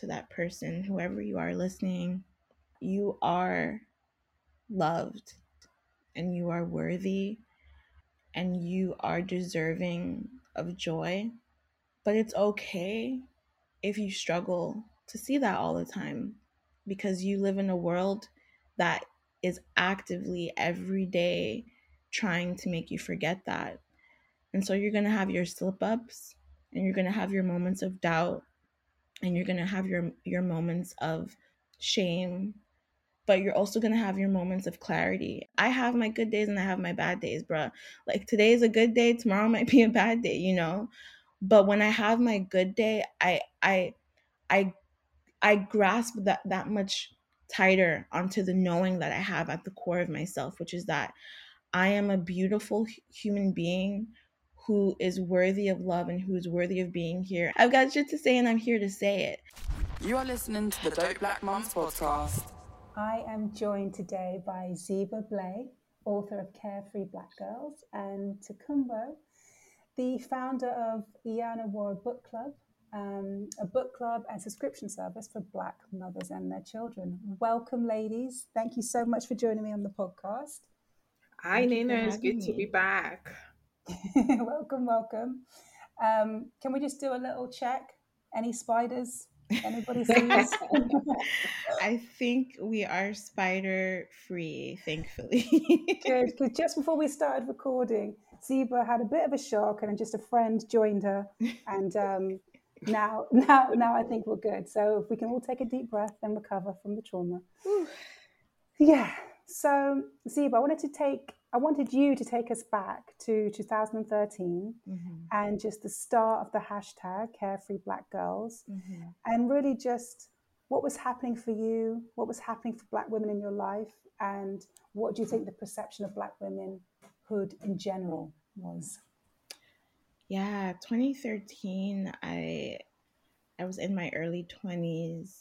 To that person, whoever you are listening, you are loved and you are worthy and you are deserving of joy. But it's okay if you struggle to see that all the time because you live in a world that is actively every day trying to make you forget that. And so you're going to have your slip ups and you're going to have your moments of doubt and you're going to have your your moments of shame but you're also going to have your moments of clarity. I have my good days and I have my bad days, bruh. Like today is a good day, tomorrow might be a bad day, you know? But when I have my good day, I I I I grasp that that much tighter onto the knowing that I have at the core of myself, which is that I am a beautiful human being who is worthy of love and who is worthy of being here. I've got shit to say and I'm here to say it. You are listening to the Dope Black Mums podcast. I am joined today by Zeba Blay, author of Carefree Black Girls, and Takumbo, the founder of Iana War Book Club, um, a book club and subscription service for Black mothers and their children. Welcome, ladies. Thank you so much for joining me on the podcast. Hi, Thank Nina. It's good me. to be back. welcome, welcome. Um, can we just do a little check? Any spiders? Anybody sees? I think we are spider free, thankfully. Good, because just before we started recording, Zeba had a bit of a shock, and just a friend joined her, and um, now, now, now I think we're good. So if we can all take a deep breath and recover from the trauma. yeah. So, Zeba, I wanted to take I wanted you to take us back to 2013 mm-hmm. and just the start of the hashtag Carefree Black Girls mm-hmm. and really just what was happening for you, what was happening for Black women in your life, and what do you think the perception of Black womenhood in general was? Yeah, 2013, I I was in my early 20s.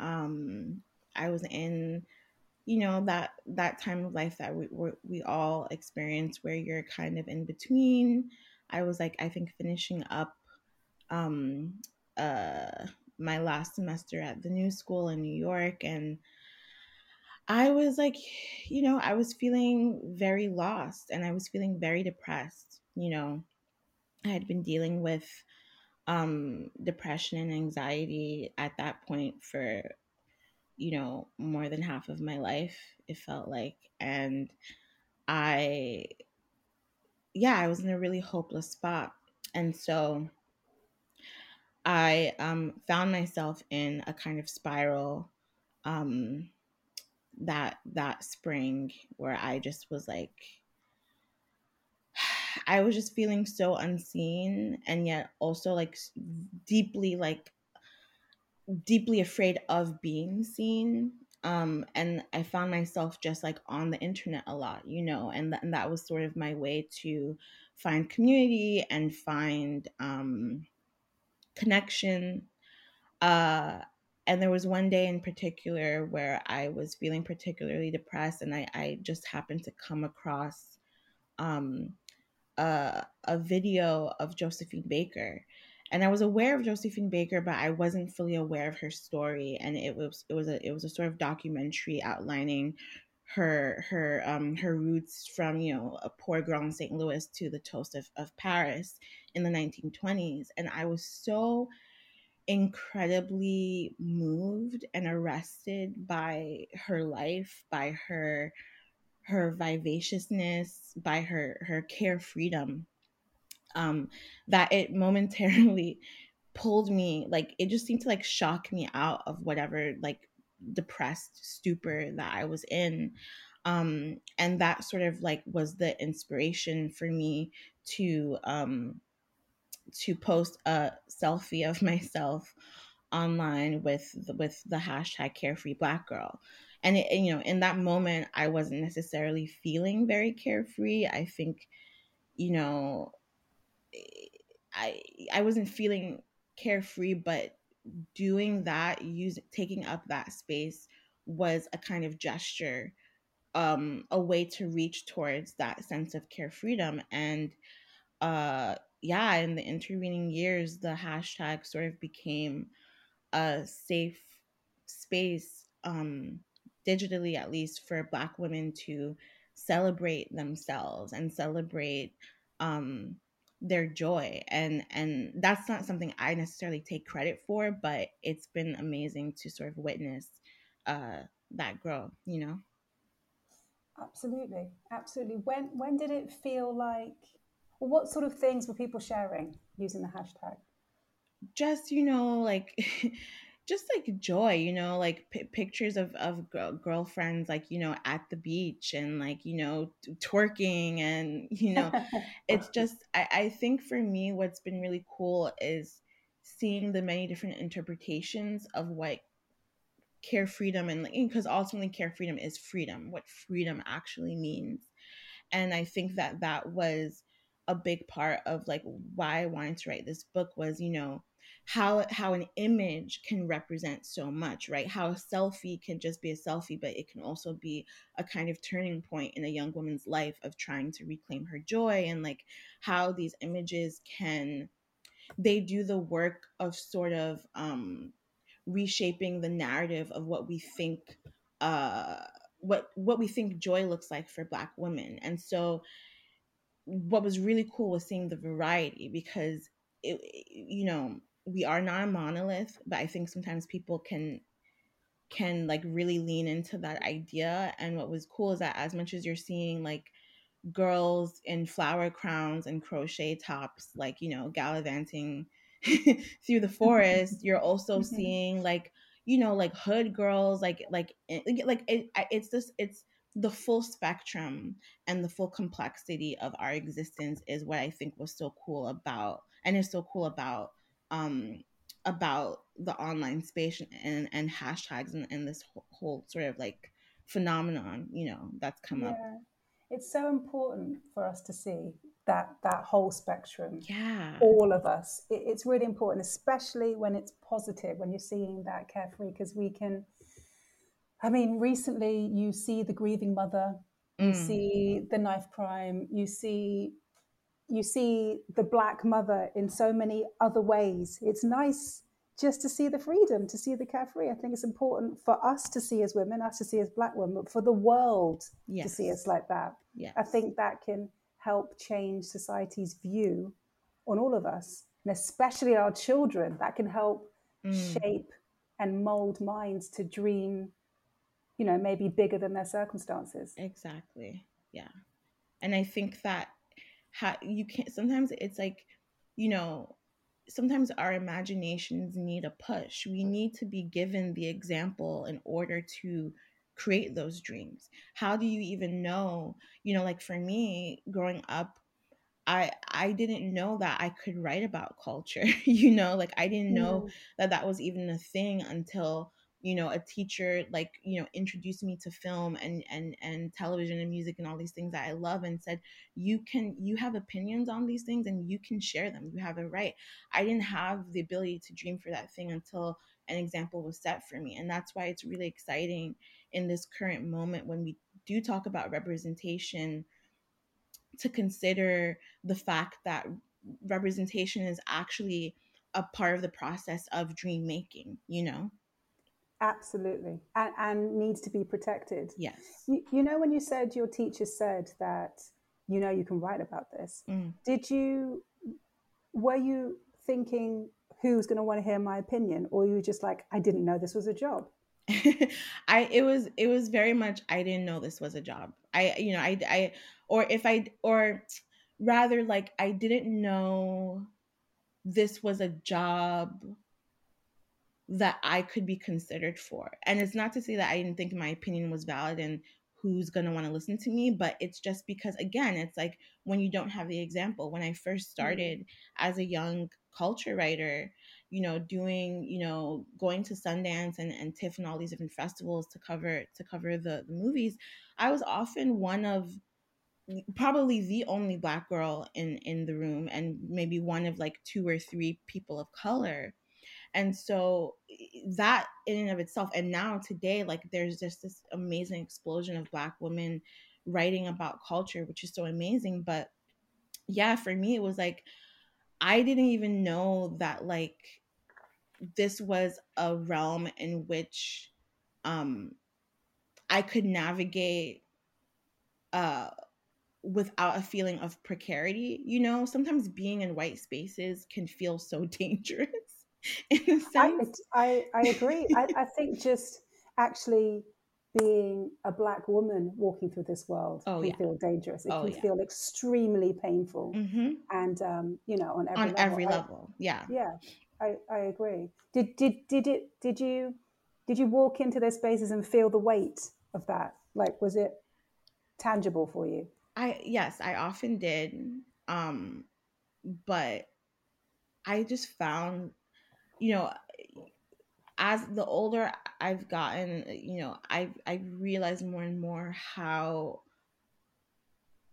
Um, I was in you know that that time of life that we we all experience where you're kind of in between. I was like i think finishing up um uh my last semester at the new school in new york and i was like you know i was feeling very lost and i was feeling very depressed you know. I had been dealing with um depression and anxiety at that point for you know, more than half of my life, it felt like. And I, yeah, I was in a really hopeless spot. And so I um, found myself in a kind of spiral um, that that spring where I just was like, I was just feeling so unseen and yet also like deeply like deeply afraid of being seen um and i found myself just like on the internet a lot you know and, th- and that was sort of my way to find community and find um connection. Uh and there was one day in particular where i was feeling particularly depressed and i i just happened to come across um a, a video of josephine baker and I was aware of Josephine Baker, but I wasn't fully aware of her story. And it was it was a it was a sort of documentary outlining her her um her roots from you know a poor girl in St. Louis to the toast of, of Paris in the 1920s. And I was so incredibly moved and arrested by her life, by her her vivaciousness, by her her carefreedom um, that it momentarily pulled me like it just seemed to like shock me out of whatever like depressed stupor that I was in. Um, and that sort of like was the inspiration for me to um, to post a selfie of myself online with the, with the hashtag carefree black girl and it, you know in that moment i wasn't necessarily feeling very carefree i think you know i i wasn't feeling carefree but doing that using taking up that space was a kind of gesture um a way to reach towards that sense of care freedom and uh yeah in the intervening years the hashtag sort of became a safe space um digitally at least for black women to celebrate themselves and celebrate um their joy and and that's not something i necessarily take credit for but it's been amazing to sort of witness uh that grow you know? Absolutely. Absolutely. When when did it feel like well, what sort of things were people sharing using the hashtag? Just you know like just like joy you know like p- pictures of of girlfriends like you know at the beach and like you know twerking and you know it's just I, I think for me what's been really cool is seeing the many different interpretations of what care freedom and because ultimately care freedom is freedom what freedom actually means. And i think that that was a big part of like why i wanted to write this book was you know how how an image can represent so much right? How a selfie can just be a selfie but it can also be a kind of turning point in a young woman's life of trying to reclaim her joy and like how these images can they do the work of sort of um reshaping the narrative of what we think uh what what we think joy looks like for black women. And so what was really cool was seeing the variety because it, you know we are not a monolith but i think sometimes people can can like really lean into that idea and what was cool is that as much as you're seeing like girls in flower crowns and crochet tops like you know gallivanting through the forest you're also mm-hmm. seeing like you know like hood girls like like eh, like it, it's this it's the full spectrum and the full complexity of our existence is what i think was so cool about and is so cool about um about the online space and and hashtags and, and this whole, whole sort of like phenomenon you know that's come yeah. up it's so important for us to see that that whole spectrum yeah all of us it, it's really important especially when it's positive when you're seeing that carefree because we can i mean recently you see the grieving mother you mm. see the knife crime you see you see the black mother in so many other ways it's nice just to see the freedom to see the carefree i think it's important for us to see as women us to see as black women but for the world yes. to see us like that yes. i think that can help change society's view on all of us, and especially our children. That can help mm. shape and mold minds to dream, you know, maybe bigger than their circumstances. Exactly. Yeah. And I think that how you can't sometimes it's like, you know, sometimes our imaginations need a push. We need to be given the example in order to create those dreams how do you even know you know like for me growing up i i didn't know that i could write about culture you know like i didn't know mm. that that was even a thing until you know a teacher like you know introduced me to film and and and television and music and all these things that i love and said you can you have opinions on these things and you can share them. You have a right. I didn't have the ability to dream for that thing until an example was set for me and that's why it's really exciting in this current moment when we do talk about representation to consider the fact that representation is actually a part of the process of dream making you know absolutely. And, and needs to be protected. Yes. You, you, know when you said your teacher said that you know you can write about this. Mm. did you were you thinking who's going to want to hear my opinion? Or you were just like i didn't know this was a job? I it was it was very much I didn't know this was a job. I you know I I or if I or rather like I didn't know this was a job that I could be considered for. And it's not to say that I didn't think my opinion was valid and who's going to want to listen to me but it's just because again it's like when you don't have the example when i first mm. started as a young culture writer you know doing you know going to sundance and, and tiff and all these different festivals to cover to cover the, the movies i was often one of probably the only black girl in in the room and maybe one of like two or three people of color and so that in and of itself and now today like there's just this amazing explosion of black women writing about culture which is so amazing but yeah for me it was like i didn't even know that like this was a realm in which um i could navigate uh without a feeling of precarity you know sometimes being in white spaces can feel so dangerous. I, I, I agree. I, I think just actually being a black woman walking through this world oh, can yeah. feel dangerous. It oh, can yeah. feel extremely painful, mm-hmm. and um, you know, on every on level. every level. I, yeah, yeah, I, I agree. Did did did it? Did you did you walk into those spaces and feel the weight of that? Like, was it tangible for you? I yes, I often did, um, but I just found you know, as the older I've gotten, you know, I've I've realized more and more how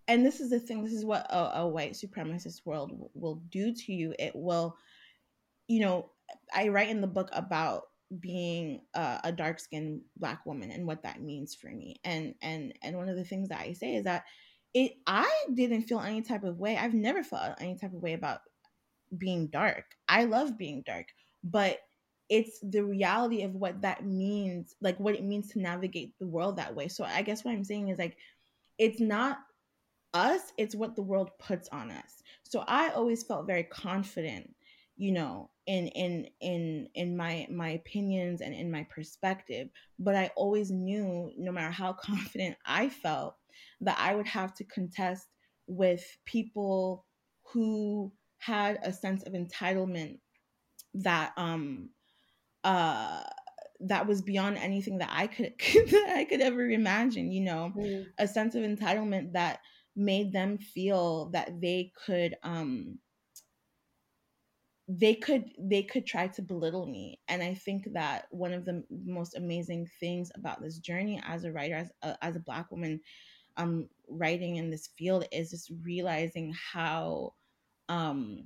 and this is the thing, this is what a, a white supremacist world will do to you. It will, you know, I write in the book about being a, a dark skinned black woman and what that means for me. And and and one of the things that I say is that it I didn't feel any type of way. I've never felt any type of way about being dark. I love being dark but it's the reality of what that means like what it means to navigate the world that way. So i guess what i'm saying is like it's not us it's what the world puts on us. So i always felt very confident you know in in in in my my opinions and in my perspective. But i always knew no matter how confident i felt that i would have to contest with people who had a sense of entitlement that um uh that was beyond anything that I could that I could ever imagine, you know, mm. a sense of entitlement that made them feel that they could um they could they could try to belittle me and i think that one of the most amazing things about this journey as a writer as a, as a black woman um writing in this field is just realizing how um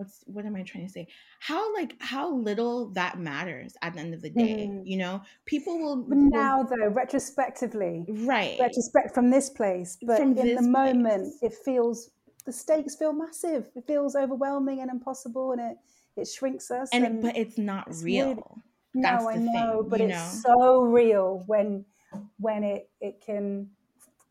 what's what am I trying to say? How like how little that matters at the end of the day. Mm. You know, people will. But now though, retrospectively, right? Retrospect from this place, but from in the moment, place. it feels the stakes feel massive. It feels overwhelming and impossible, and it it shrinks us. And, and but it's not it's real. Weird. no, I know, thing, but it's know? so real when when it it can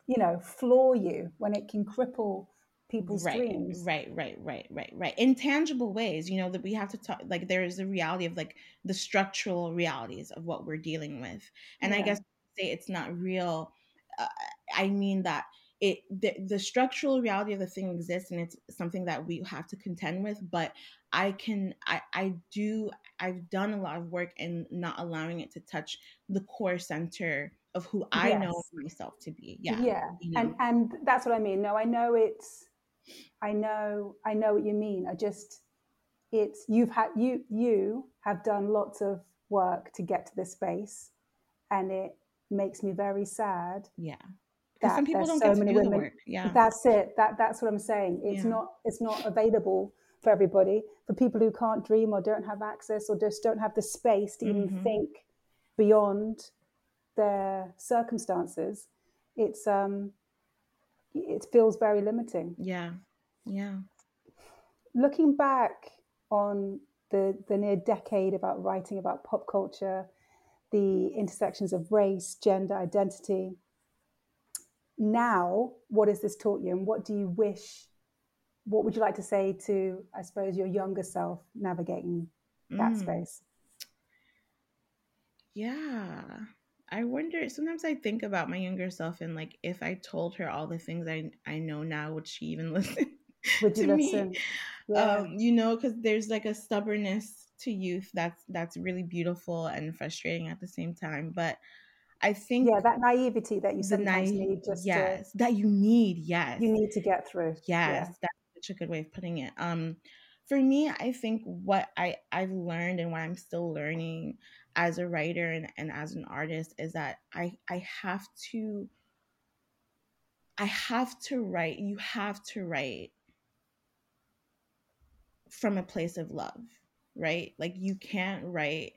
you know floor you when it can cripple people's right, dreams. Right, right, right, right, right. In tangible ways, you know, that we have to talk like there is a reality of like the structural realities of what we're dealing with. And yeah. I guess say it's not real. Uh, I mean that it the, the structural reality of the thing exists and it's something that we have to contend with but i can i i do i've done a lot of work in not allowing it to touch the core center of who i yes. know myself to be yeah yeah you know? and and that's what i mean no i know it's I know, I know what you mean. I just, it's you've had you you have done lots of work to get to this space, and it makes me very sad. Yeah, because some people don't so get to do women. the work. Yeah, that's it. That that's what I'm saying. It's yeah. not it's not available for everybody. For people who can't dream or don't have access or just don't have the space to even mm-hmm. think beyond their circumstances, it's um it feels very limiting. Yeah. Yeah. Looking back on the, the near decade about writing about pop culture, the intersections of race, gender, identity, now, what has this taught you? And what do you wish, what would you like to say to, I suppose, your younger self navigating that mm. space? Yeah. I wonder sometimes I think about my younger self and like if I told her all the things I I know now would she even listen would you listen? Me? Yeah. Um, you know cuz there's like a stubbornness to youth that's that's really beautiful and frustrating at the same time but I think yeah, that naivety that you sometimes naive, need just yes, that you need, yes, you need to get through. yes, Yeah. that's such a good way of putting it. Um, for me, I think what I I've learned and what I'm still learning as a writer and, and as an artist is that I I have to I have to write. You have to write from a place of love, right? Like you can't write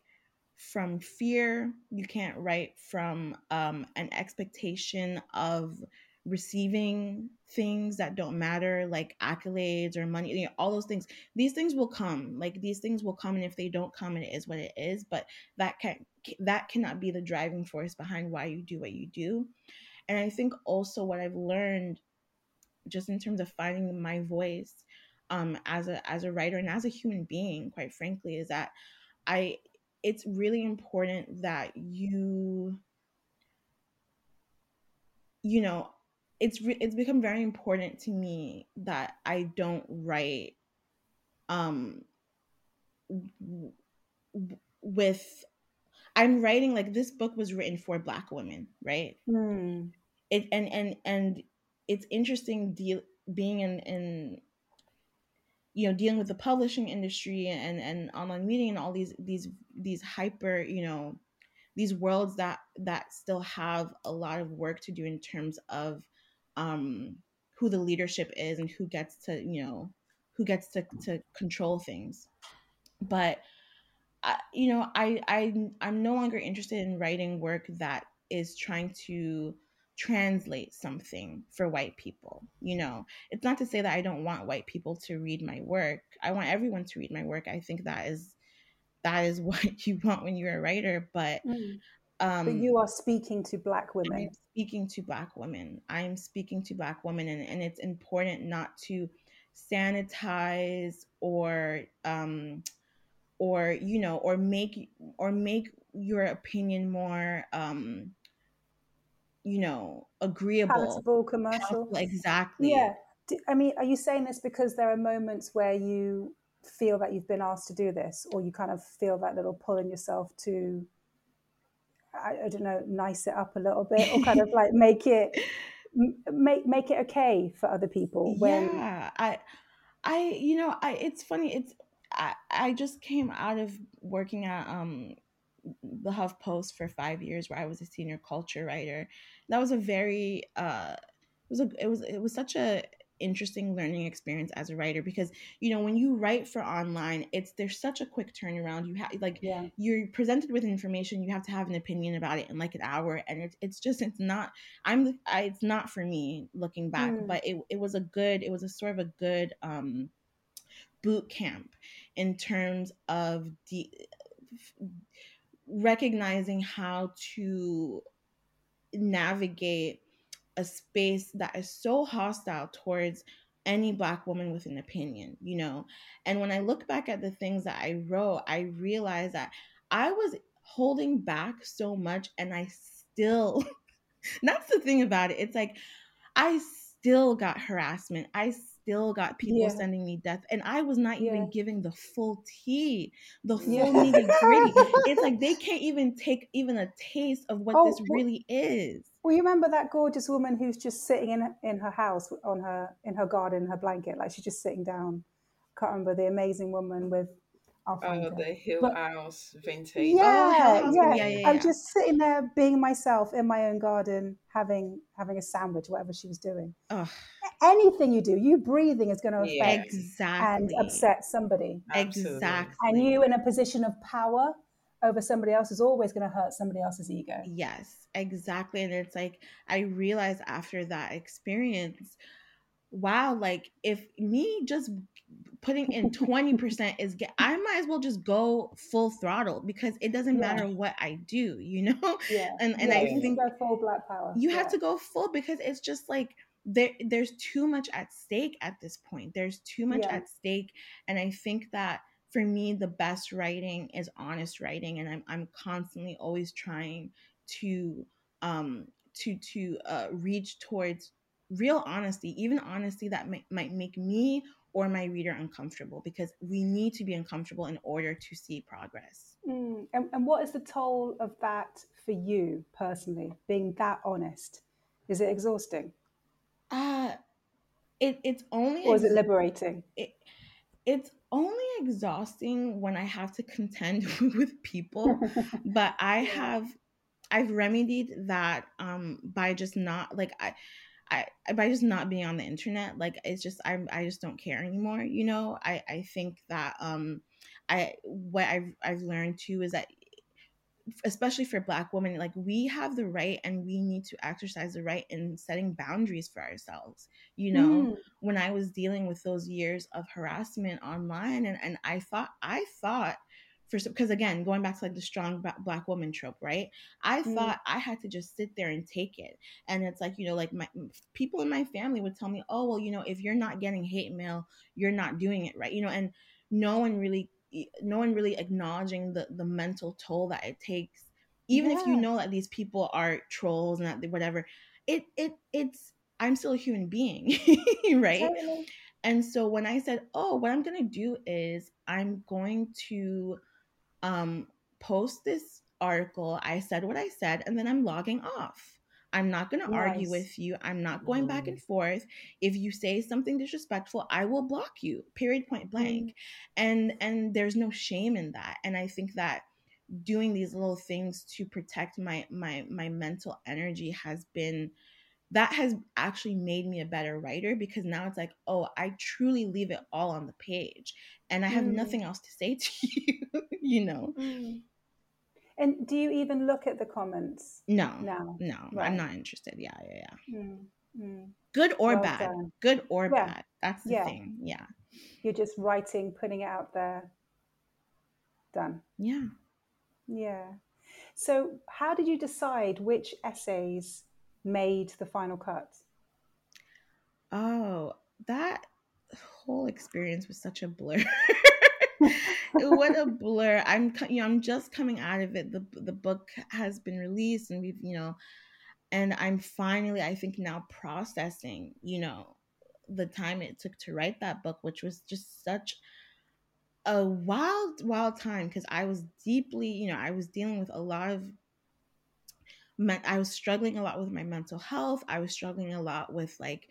from fear. You can't write from um, an expectation of receiving things that don't matter, like accolades or money, you know, all those things. These things will come. Like these things will come, and if they don't come, it is what it is. But that can that cannot be the driving force behind why you do what you do. And I think also what I've learned, just in terms of finding my voice um, as a as a writer and as a human being, quite frankly, is that I it's really important that you you know it's re- it's become very important to me that I don't write um w- w- with I'm writing like this book was written for black women, right? Hmm. It and and and it's interesting deal being in in you know dealing with the publishing industry and and online media and all these these these hyper you know these worlds that that still have a lot of work to do in terms of um who the leadership is and who gets to you know who gets to to control things. But I, you know I I I'm no longer interested in writing work that is trying to translate something for white people you know? It's not to say that i don't want white people to read my work. I want everyone to read my work. I think that is that is what you want when you're a writer but Mm. Um But you are speaking to black I'm women. speaking to black women. I'm speaking to black women and, and it's important not to sanitize or um or you know or make or make your opinion more um you know agreeable Palatable commercial. Exactly Yeah. I mean, are you saying this because there are moments where you feel that you've been asked to do this, or you kind of feel that little pull in yourself to, I, I don't know, nice it up a little bit, or kind of like make it make make it okay for other people when yeah i i you know i it's funny it's i i just came out of working at um the HuffPost for five years where i was a senior culture writer. That was a very uh it was a it was it was such a interesting learning experience as a writer because you know when you write for online it's there's such a quick turnaround you have like yeah you're presented with information you have to have an opinion about it in like an hour and it's, it's just it's not i'm I, it's not for me looking back Mm. but it, it was a good it was a sort of a good um boot camp in terms of the recognizing how to navigate a space that is so hostile towards any black woman with an opinion you know and when i look back at the things that i wrote i realized that i was holding back so much and i still that's the thing about it it's like i still got harassment i still got people Yeah. sending me death and i was not even giving the full tea the full Yeah. nitty gritty it's like they can't even take even a taste of what Oh, this really is Well, you remember that gorgeous woman who's just sitting in in her house on her in her garden, in her blanket, like she's just sitting down. Can't remember the amazing woman with. Oh, her. the Hill But- House vintage. Yeah, oh, Hell House, yeah. yeah, yeah, I'm just sitting there being myself in my own garden, having having a sandwich, whatever she was doing. Ugh, Anything you do, you breathing is going to Yeah. affect exactly and upset somebody. Absolutely. exactly And you in a position of power over somebody else is always going to hurt somebody else's ego. Yes, exactly. And it's like I realized after that experience, wow, like if me just putting in 20% is get I might as well just go full throttle because it doesn't Yeah. matter what I do, you know? Yeah, And and yeah, I you need to think full black power. you yeah. have to go full because it's just like there there's too much at stake at this point there's too much Yeah. at stake and i think that for me the best writing is honest writing and i'm, I'm constantly always trying to um to to uh, reach towards real honesty even honesty that may, might make me or my reader uncomfortable because we need to be uncomfortable in order to see progress. Mm. And, and what is the toll of that for you personally, being that honest? Is it exhausting? Uh, it, it's only or is it liberating? It, it's only exhausting when I have to contend with people, but I have I've remedied that um by just not like I I by just not being on the internet like it's just I I just don't care anymore you know? I I think that um I what I've I've learned too is that especially for black women like we have the right and we need to exercise the right in setting boundaries for ourselves you know mm. when i was dealing with those years of harassment online and, and i thought i thought for because again going back to like the strong black woman trope right i mm. thought i had to just sit there and take it and it's like you know like my people in my family would tell me oh well you know if you're not getting hate mail you're not doing it right you know and no one really no one really acknowledging the the mental toll that it takes even yeah. if you know that these people are trolls and that they, whatever it it it's i'm still a human being right totally. and so when i said oh what i'm going to do is i'm going to um post this article i said what i said and then i'm logging off I'm not going to argue with you. I'm not going mm. back and forth. If you say something disrespectful, I will block you. Period point blank. Mm. And and there's no shame in that. And I think that doing these little things to protect my my my mental energy has been that has actually made me a better writer because now it's like, oh, I truly leave it all on the page and I have mm. nothing else to say to you, you know. Mm. And do you even look at the comments? No, no, no. Right. I'm not interested. Yeah, yeah, yeah. Mm, mm. Good or well bad. Done. Good or yeah. bad. That's the yeah. thing. Yeah. You're just writing, putting it out there. Done. Yeah. Yeah. So, how did you decide which essays made the final cut? Oh, that whole experience was such a blur. what a blur. I'm you know I'm just coming out of it. The the book has been released and we've you know and I'm finally I think now processing, you know, the time it took to write that book which was just such a wild wild time because I was deeply, you know, I was dealing with a lot of I was struggling a lot with my mental health. I was struggling a lot with like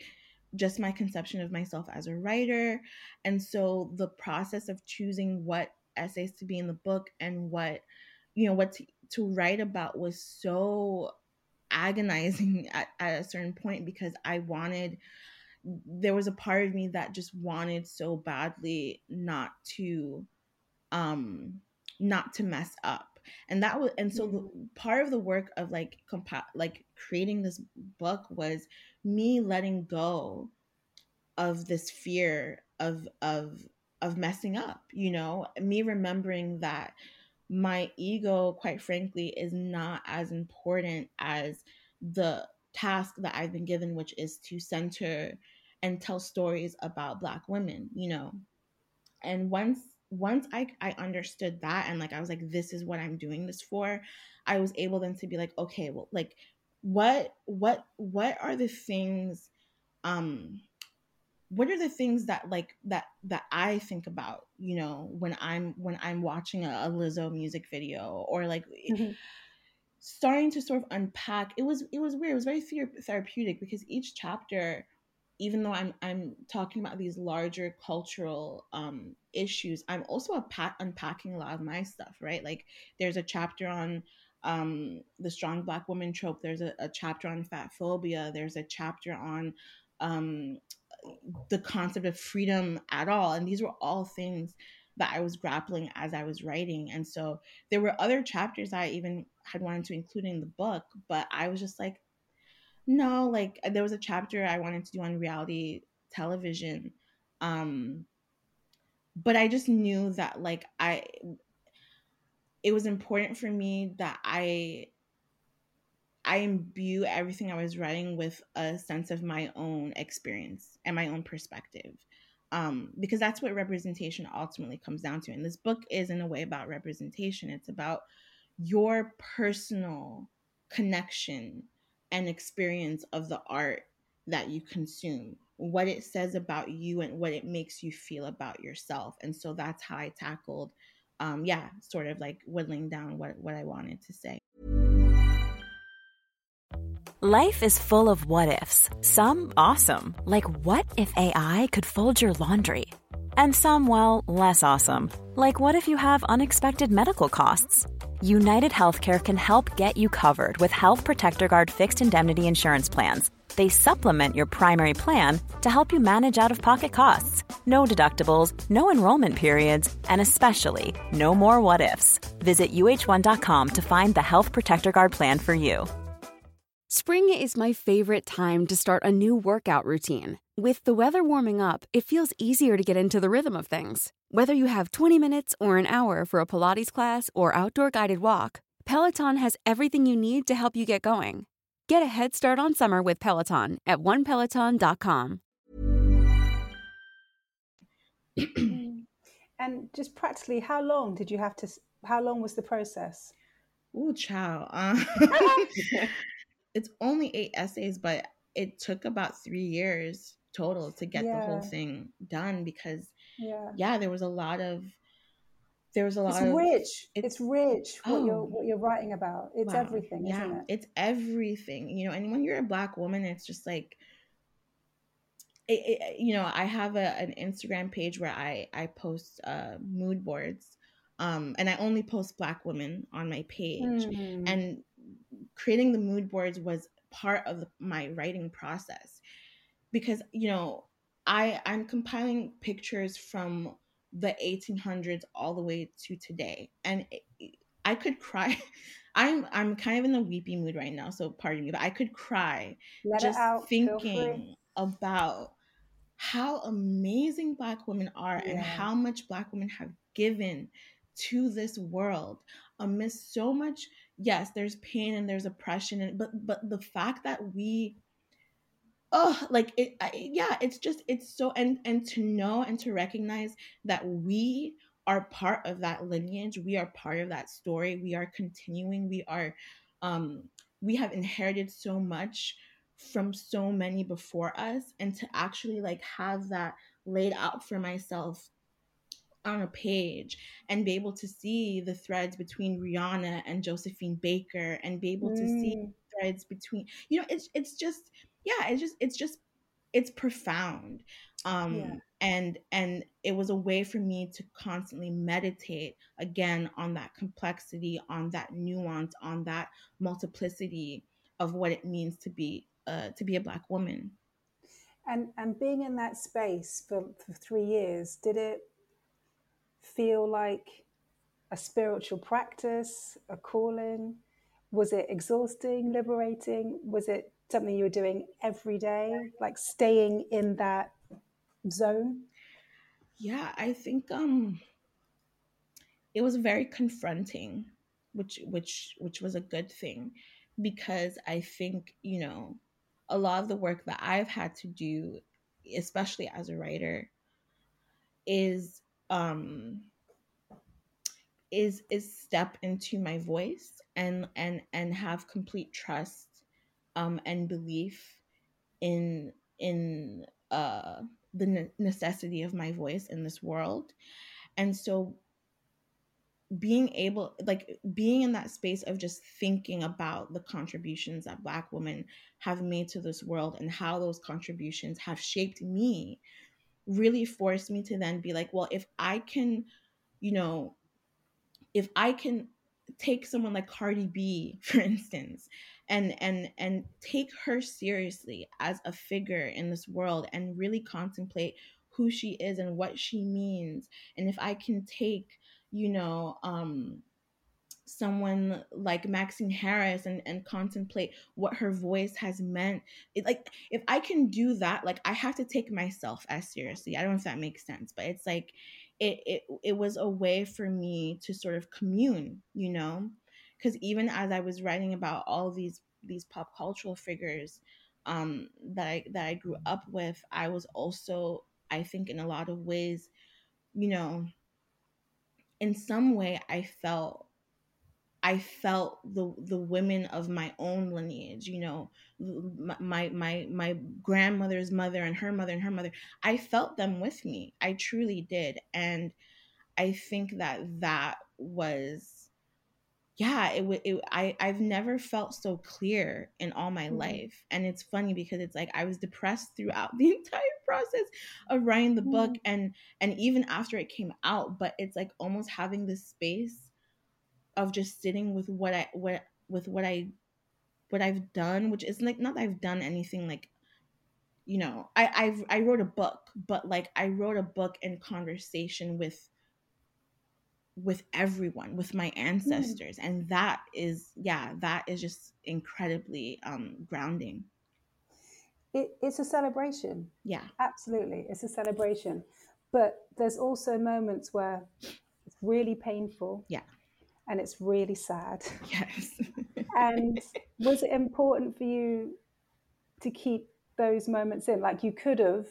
just my conception of myself as a writer. And so the process of choosing what essays to be in the book and what, you know, what to, to write about was so agonizing at, at a certain point because I wanted, there was a part of me that just wanted so badly not to, um, not to mess up and that was and so the mm-hmm. part of the work of like compa- like creating this book was me letting go of this fear of of of messing up you know me remembering that my ego quite frankly is not as important as the task that i've been given which is to center and tell stories about black women you know and once once I, I understood that and like i was like this is what i'm doing this for i was able then to be like okay well like what what what are the things um what are the things that like that that i think about you know when i'm when i'm watching a, a lizzo music video or like mm-hmm. starting to sort of unpack it was it was weird it was very therapeutic because each chapter even though i'm i'm talking about these larger cultural um issues i'm also unpacking a lot of my stuff right like there's a chapter on um, the strong black woman trope. There's a, a, chapter on fat phobia. There's a chapter on um, the concept of freedom at all. And these were all things that I was grappling as I was writing. And so there were other chapters I even had wanted to include in the book, but I was just like, no, like there was a chapter I wanted to do on reality television. Um, but I just knew that like I it was important for me that I I imbue everything I was writing with a sense of my own experience and my own perspective. Um, because that's what representation ultimately comes down to. And this book is, in a way, about representation. It's about your personal connection and experience of the art that you consume what it says about you and what it makes you feel about yourself. And so that's how I tackled, um, yeah, sort of like whittling down what, what I wanted to say. Life is full of what ifs, some awesome, like what if AI could fold your laundry? And some, well, less awesome, like what if you have unexpected medical costs? United Healthcare can help get you covered with Health Protector Guard fixed indemnity insurance plans they supplement your primary plan to help you manage out of pocket costs. No deductibles, no enrollment periods, and especially no more what ifs. Visit uh1.com to find the Health Protector Guard plan for you. Spring is my favorite time to start a new workout routine. With the weather warming up, it feels easier to get into the rhythm of things. Whether you have 20 minutes or an hour for a Pilates class or outdoor guided walk, Peloton has everything you need to help you get going. Get a head start on summer with Peloton at onepeloton.com. and just practically, how long did you have to? How long was the process? Ooh, child. Um, it's only eight essays, but it took about three years total to get yeah. the whole thing done because, yeah. yeah, there was a lot of there was a lot it's of rich it's, it's rich what oh, you're what you're writing about it's wow. everything yeah, isn't it it's everything you know and when you're a black woman it's just like it, it, you know i have a, an instagram page where i i post uh mood boards um and i only post black women on my page mm. and creating the mood boards was part of my writing process because you know i i'm compiling pictures from the 1800s all the way to today. And it, i could cry. I'm i'm kind of in a weepy mood right now so pardon me but i could cry Let just thinking about how amazing black women are yeah. and how much black women have given to this world amidst so much yes there's pain and there's oppression and, but but the fact that we oh like it I, yeah it's just it's so and and to know and to recognize that we are part of that lineage we are part of that story we are continuing we are um we have inherited so much from so many before us and to actually like have that laid out for myself on a page and be able to see the threads between Rihanna and Josephine Baker and be able mm. to see mm. threads between you know it's it's just yeah it's just it's just it's profound um yeah. and and it was a way for me to constantly meditate again on that complexity on that nuance on that multiplicity of what it means to be uh to be a black woman. And and being in that space for, for three years did it feel like a spiritual practice a calling? Was it exhausting liberating? Was it something you were doing every day, like staying in that zone? Yeah, I think um it was very confronting, which which which was a good thing because I think, you know, a lot of the work that I've had to do, especially as a writer, is um is is step into my voice and and and have complete trust um, and belief in in uh, the necessity of my voice in this world. And so being able like being in that space of just thinking about the contributions that black women have made to this world and how those contributions have shaped me really forced me to then be like well if i can you know if i can take someone like Cardi B for instance and and and take her seriously as a figure in this world and really contemplate who she is and what she means and if i can take you know um someone like Maxine Harris and, and contemplate what her voice has meant. It, like if I can do that, like I have to take myself as seriously. I don't know if that makes sense, but it's like it it, it was a way for me to sort of commune, you know? Because even as I was writing about all these these pop cultural figures um, that I that I grew up with, I was also, I think, in a lot of ways, you know, in some way, I felt I felt the the women of my own lineage, you know, my my my grandmother's mother and her mother and her mother. I felt them with me. I truly did, and I think that that was, yeah, it. it I I've never felt so clear in all my mm-hmm. life, and it's funny because it's like I was depressed throughout the entire process of writing the mm-hmm. book, and and even after it came out, but it's like almost having this space of just sitting with what I what with what I what I've done, which is like not that I've done anything like you know, I I've I wrote a book, but like I wrote a book in conversation with with everyone, with my hmm. ancestors. Mm. And that is yeah, that is just incredibly um grounding. It, it's a celebration. Yeah. Absolutely. It's a celebration. But there's also moments where it's really painful. Yeah and it's really sad. Yes. and was it important for you to keep those moments in? Like you could have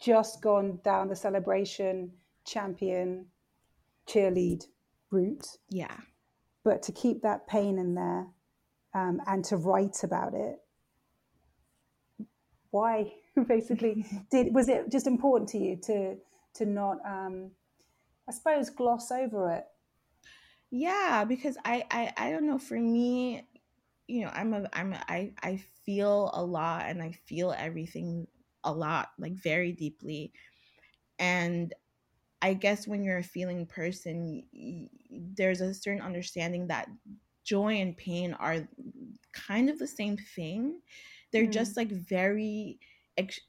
just gone down the celebration, champion, cheerlead route. Yeah. But to keep that pain in there um, and to write about it, why basically did was it just important to you to to not um, I suppose gloss over it yeah, because I, I I don't know. For me, you know, I'm a I'm a, I I feel a lot and I feel everything a lot, like very deeply, and I guess when you're a feeling person, there's a certain understanding that joy and pain are kind of the same thing. They're mm. just like very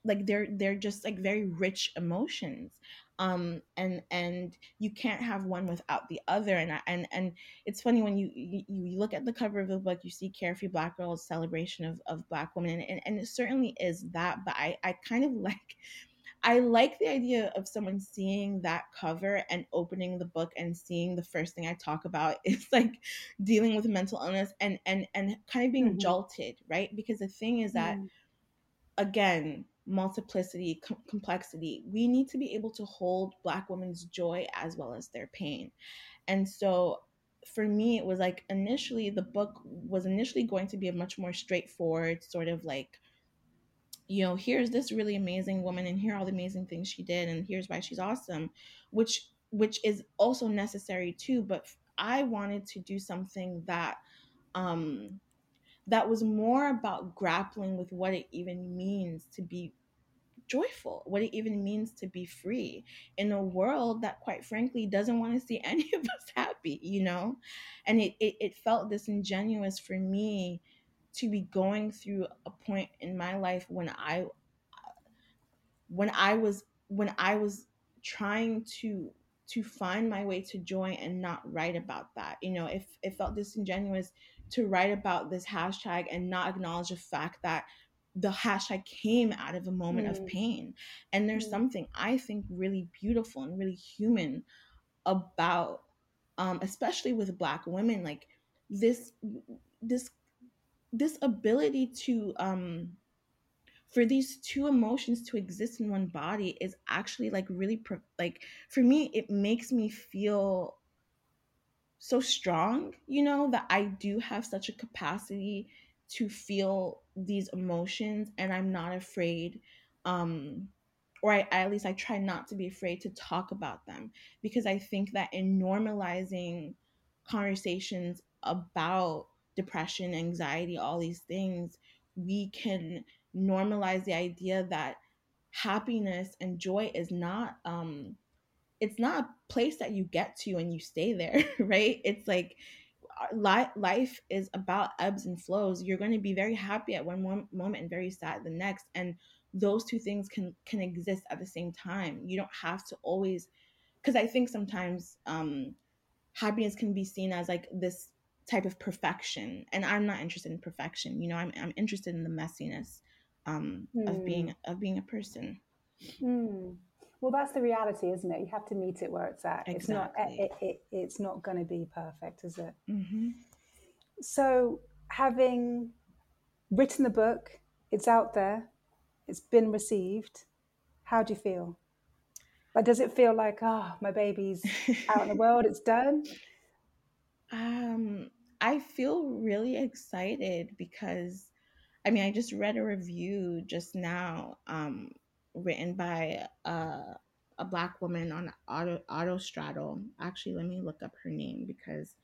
like they're they're just like very rich emotions um and and you can't have one without the other and and and it's funny when you you, you look at the cover of the book you see carefree black girls celebration of, of black women and, and, and it certainly is that but i i kind of like I like the idea of someone seeing that cover and opening the book and seeing the first thing I talk about is like dealing with mental illness and and and kind of being mm-hmm. jolted, right? Because the thing is that mm. again, multiplicity, com- complexity. We need to be able to hold Black women's joy as well as their pain. And so for me, it was like initially the book was initially going to be a much more straightforward sort of like, you know, here's this really amazing woman and here are all the amazing things she did and here's why she's awesome, which which is also necessary too. But I wanted to do something that um that was more about grappling with what it even means to be joyful, what it even means to be free in a world that, quite frankly, doesn't want to see any of us happy, you know? And it, it, it felt disingenuous for me to be going through a point in my life when I when I was when I was trying to to find my way to joy and not write about that. You know, if it felt disingenuous to write about this hashtag and not acknowledge the fact that the hashtag came out of a moment mm. of pain. And there's mm. something I think really beautiful and really human about um, especially with black women, like this this this ability to um for these two emotions to exist in one body is actually like really pro- like for me it makes me feel so strong, you know, that I do have such a capacity to feel these emotions and I'm not afraid um or I, at least I try not to be afraid to talk about them because I think that in normalizing conversations about depression, anxiety, all these things, we can normalize the idea that happiness and joy is not um it's not a place that you get to and you stay there, right? It's like uh, life is about ebbs and flows. You're going to be very happy at one moment and very sad the next, and those two things can can exist at the same time. You don't have to always, because I think sometimes um, happiness can be seen as like this type of perfection, and I'm not interested in perfection. You know, I'm I'm interested in the messiness um, mm. of being hmm. of being a person. Mm. Well, that's the reality, isn't it? You have to meet it where it's at. Exactly. It's not. It, it, it's not going to be perfect, is it? Mm-hmm. So, having written the book, it's out there, it's been received. How do you feel? Like, does it feel like, oh, my baby's out in the world, it's done? Um, I feel really excited because I mean, I just read a review just now, um, written by a, a black woman on Auto Autostraddle. Actually, let me look up her name because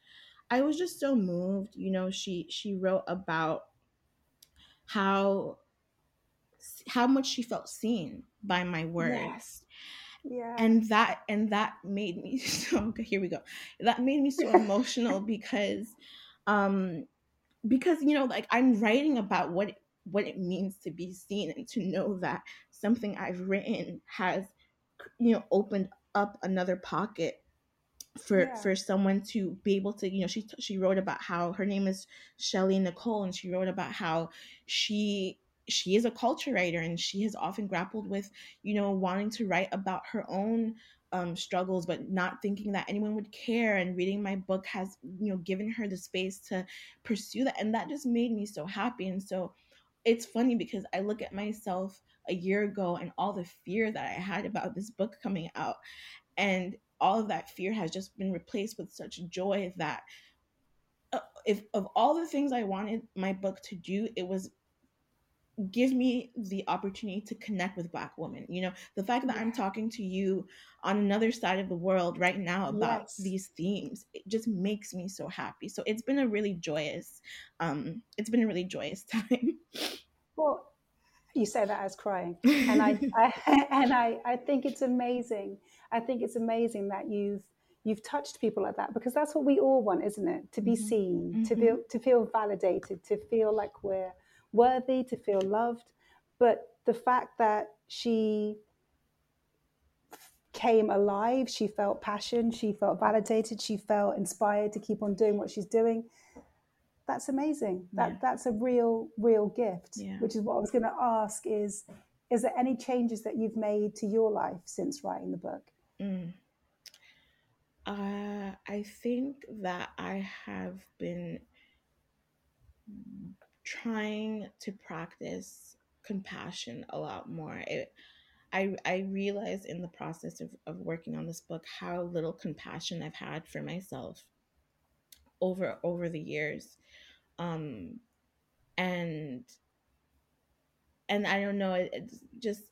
I was just so moved. You know, she she wrote about how how much she felt seen by my words. Yes. Yeah. And that and that made me so okay, here we go. That made me so emotional because um because you know like I'm writing about what what it means to be seen and to know that something I've written has you know opened up another pocket for Yeah. for someone to be able to you know she she wrote about how her name is Shelly Nicole and she wrote about how she she is a culture writer and she has often grappled with you know wanting to write about her own um, struggles but not thinking that anyone would care and reading my book has you know given her the space to pursue that and that just made me so happy and so it's funny because I look at myself a year ago and all the fear that I had about this book coming out and all of that fear has just been replaced with such joy that uh, if of all the things I wanted my book to do, it was give me the opportunity to connect with black women. You know, the fact that I'm talking to you on another side of the world right now about Yes. these themes, it just makes me so happy. So it's been a really joyous um it's been a really joyous time. Well, you say that as crying, and I, I and I, I think it's amazing. I think it's amazing that you've you've touched people like that because that's what we all want, isn't it? To be Mhm. seen, to Mhm. feel to feel validated, to feel like we're worthy, to feel loved. But the fact that she came alive, she felt passion, she felt validated, she felt inspired to keep on doing what she's doing. That's amazing. That Yeah. that's a real real gift. Yeah. Which is what I was going to ask is is there any changes that you've made to your life since writing the book? Mm. Uh, I think that I have been trying to practice compassion a lot more. It, I I realized in the process of, of working on this book how little compassion I've had for myself over over the years. Um and and I don't know, it, it's just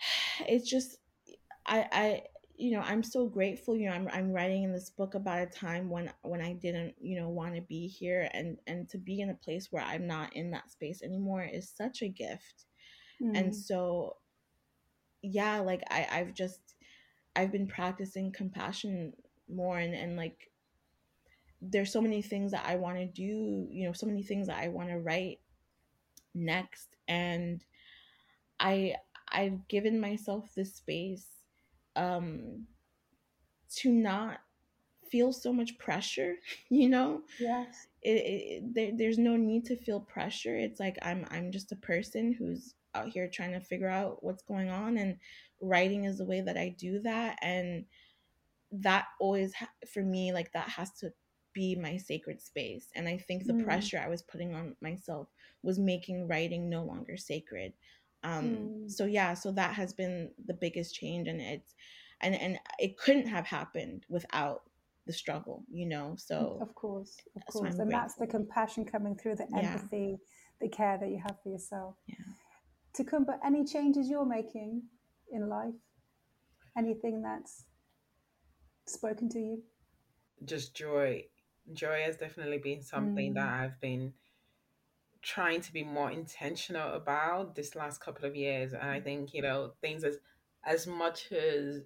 it's just I I you know, I'm so grateful, you know, I'm I'm writing in this book about a time when when I didn't, you know, want to be here and and to be in a place where I'm not in that space anymore is such a gift. And Mm. so yeah, like I I've just I've been practicing compassion more and and like there's so many things that I want to do, you know, so many things that I want to write next and I I've given myself this space um to not feel so much pressure, you know? Yes. It, it, there, there's no need to feel pressure. It's like I'm I'm just a person who's out here trying to figure out what's going on and writing is the way that I do that and that always for me like that has to be my sacred space and i think the Mm. pressure i was putting on myself was making writing no longer sacred um Mm. so yeah so that has been the biggest change and it's and and it couldn't have happened without the struggle you know so Of course, of course. I'm and that's the compassion coming through, the Yeah. empathy, the care that you have for yourself. Yeah. to come but any changes you're making in life? Anything that's spoken to you? Just joy. Joy has definitely been something that Mm. I've been trying to be more intentional about this last couple of years. And I think, you know, things as as much as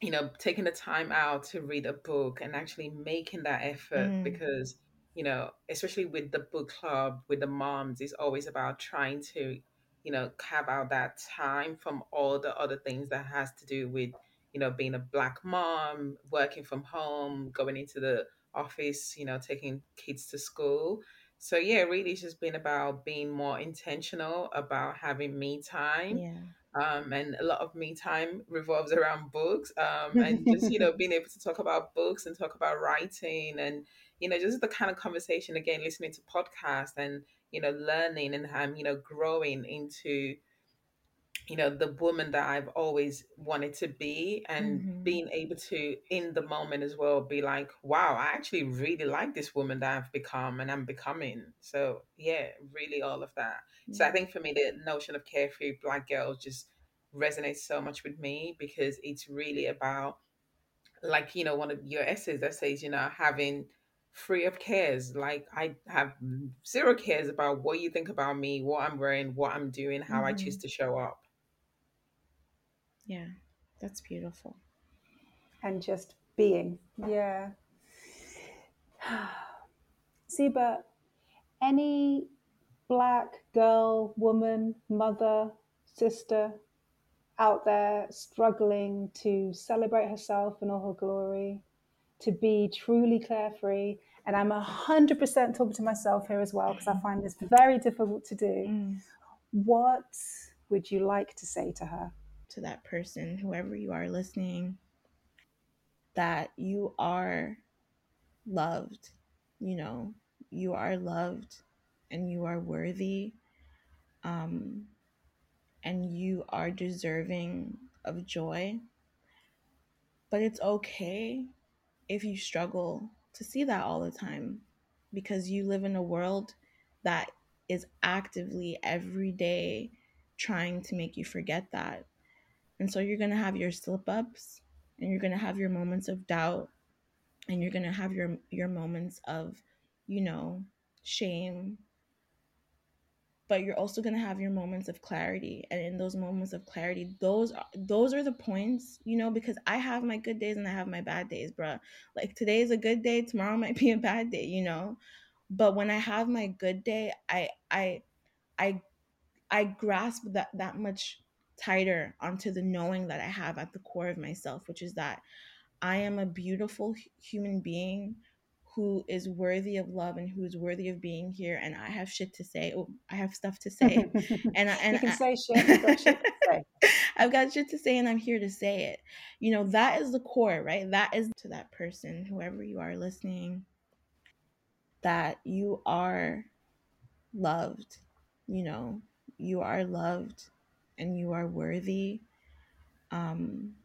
you know, taking the time out to read a book and actually making that effort Mm. because, you know, especially with the book club, with the moms, it's always about trying to, you know, carve out that time from all the other things that has to do with, you know, being a black mom, working from home, going into the office, you know, taking kids to school. So yeah, really it's just been about being more intentional about having me time yeah. um, and a lot of me time revolves around books um, and just you know being able to talk about books and talk about writing and you know just the kind of conversation again listening to podcasts and you know learning and um, you know growing into you know the woman that i've always wanted to be and Mm-hmm. being able to in the moment as well be like wow i actually really like this woman that i've become and i'm becoming. So yeah really all of that. So i think for me the notion of carefree black girl just resonates so much with me because it's really about like you know one of your essays that says you know having free of cares. Like i have zero cares about what you think about me what i'm wearing what i'm doing how i choose Mm-hmm. to show up Yeah. That's beautiful. and just being. Yeah. Zeba, any black girl, woman, mother, sister out there struggling to celebrate herself in all her glory, to be truly carefree. And I'm 100% talking to myself here as well because I find this very difficult to do. Mm. What would you like to say to her? To that person, whoever you are listening, that you are loved. You know, you are loved and you are worthy. Um, and you are deserving of joy. But it's okay if you struggle to see that all the time because you live in a world that is actively every day trying to make you forget that. And so you're going to have your slip ups and you're going to have your moments of doubt and you're going to have your your moments of, you know, shame. But you're also going to have your moments of clarity and in those moments of clarity those are those are the points you know because i have my good days and i have my bad days bruh. Like today is a good day tomorrow might be a bad day you know? But when i have my good day i i i i grasp that that much tighter onto the knowing that i have at the core of myself which is that i am a beautiful human being who is worthy of love and who is worthy of being here and i have shit to say oh i have stuff to say and I, and you can I- say shit, you've got shit to say. I've got shit to say and I'm here to say it. You know, that is the core, right? That is to that person, whoever you are listening, that you are loved. You know, you are loved and you are worthy. Um,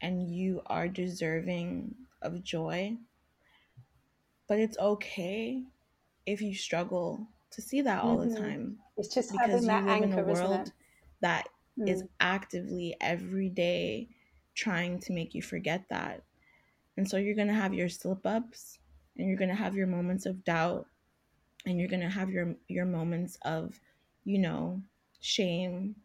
and you are deserving of joy. But it's okay if you struggle to see that all the Mhm. time It's just because having you that live in a world that is Mm. actively every day trying to make you forget that. And so you're going to have your slip ups and you're going to have your moments of doubt and you're going to have your your moments of, you know, shame.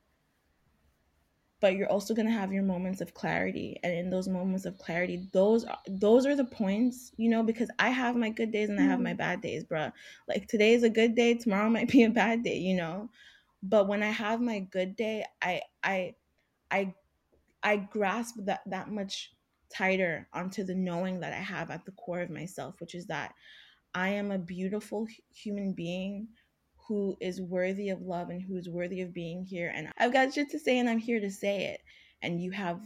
But you're also going to have your moments of clarity. And in those moments of clarity, those are those are the points, you know, because I have my good days and I have my mm-hmm. bad days, bruh. Like today is a good day, tomorrow might be a bad day, you know. But when I have my good day, I I I I grasp that that much tighter onto the knowing that I have at the core of myself, which is that I am a beautiful human being who is worthy of love and who is worthy of being here. And I've got shit to say and I'm here to say it. And you have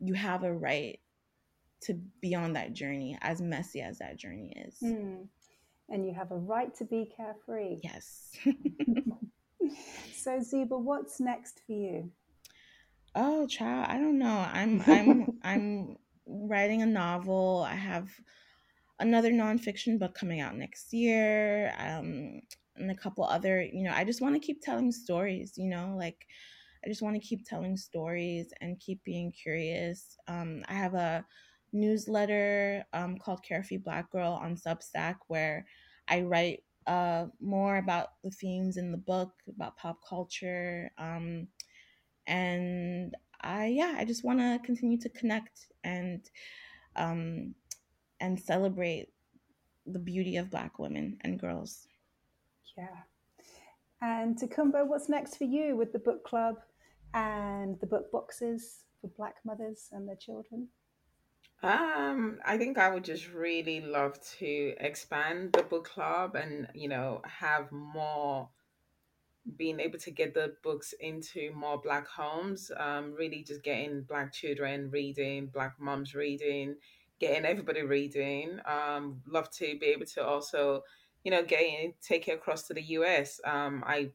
you have a right to be on that journey, as messy as that journey is. Mm. And you have a right to be carefree. Yes. So, Zeba, what's next for you? Oh, child, I don't know. I'm I'm I'm writing a novel. I have another nonfiction book coming out next year. Um, and a couple other, you know, I just want to keep telling stories, you know, like I just want to keep telling stories and keep being curious. Um, I have a newsletter um, called Carefree Black Girl on Substack where I write uh, more about the themes in the book, about pop culture. Um, and I, yeah, I just want to continue to connect and um, and celebrate the beauty of Black women and girls. Yeah. And Takumba, what's next for you with the book club and the book boxes for Black mothers and their children? Um, I think I would just really love to expand the book club and, you know, have more being able to get the books into more black homes, um, really just getting black children reading, black moms reading, getting everybody reading. Um, love to be able to also, you know, get in, take it across to the US. Um, I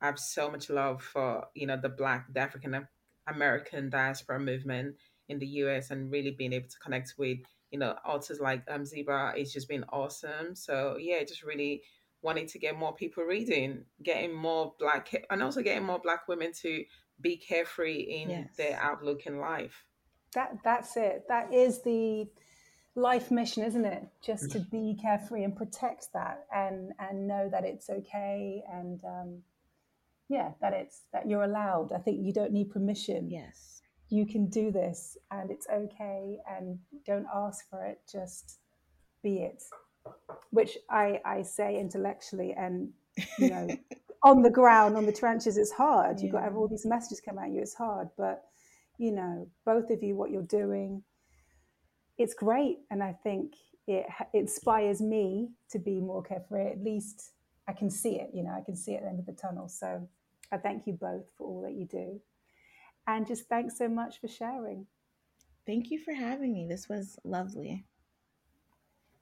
I have so much love for you know the Black, the African American diaspora movement in the US, and really being able to connect with you know authors like um, Zeba. It's just been awesome. So yeah, just really wanting to get more people reading, getting more black, and also getting more black women to be carefree in yes. their outlook in life. That that's it. That is the life mission, isn't it? Just to be carefree and protect that, and and know that it's okay, and um, yeah, that it's that you're allowed. I think you don't need permission. Yes, you can do this, and it's okay, and don't ask for it. Just be it which I, I say intellectually and you know on the ground on the trenches it's hard yeah. you've got to have all these messages come at you it's hard but you know both of you what you're doing it's great and i think it, it inspires me to be more carefree at least i can see it you know i can see it at the end of the tunnel so i thank you both for all that you do and just thanks so much for sharing thank you for having me this was lovely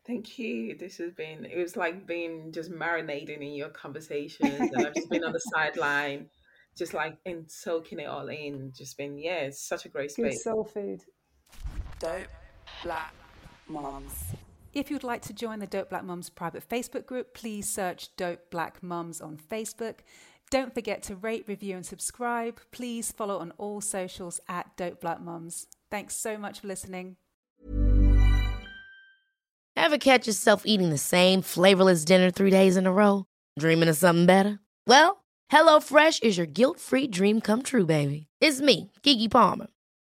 Thank you. This has been, it was like being just marinating in your conversations. and I've just been on the sideline, just like in soaking it all in. Just been, yeah, it's such a great space. Good soul food. Dope Black Mums. If you'd like to join the Dope Black Mums private Facebook group, please search Dope Black Mums on Facebook. Don't forget to rate, review, and subscribe. Please follow on all socials at Dope Black Mums. Thanks so much for listening. Ever catch yourself eating the same flavorless dinner three days in a row? Dreaming of something better? Well, HelloFresh is your guilt free dream come true, baby. It's me, Keke Palmer.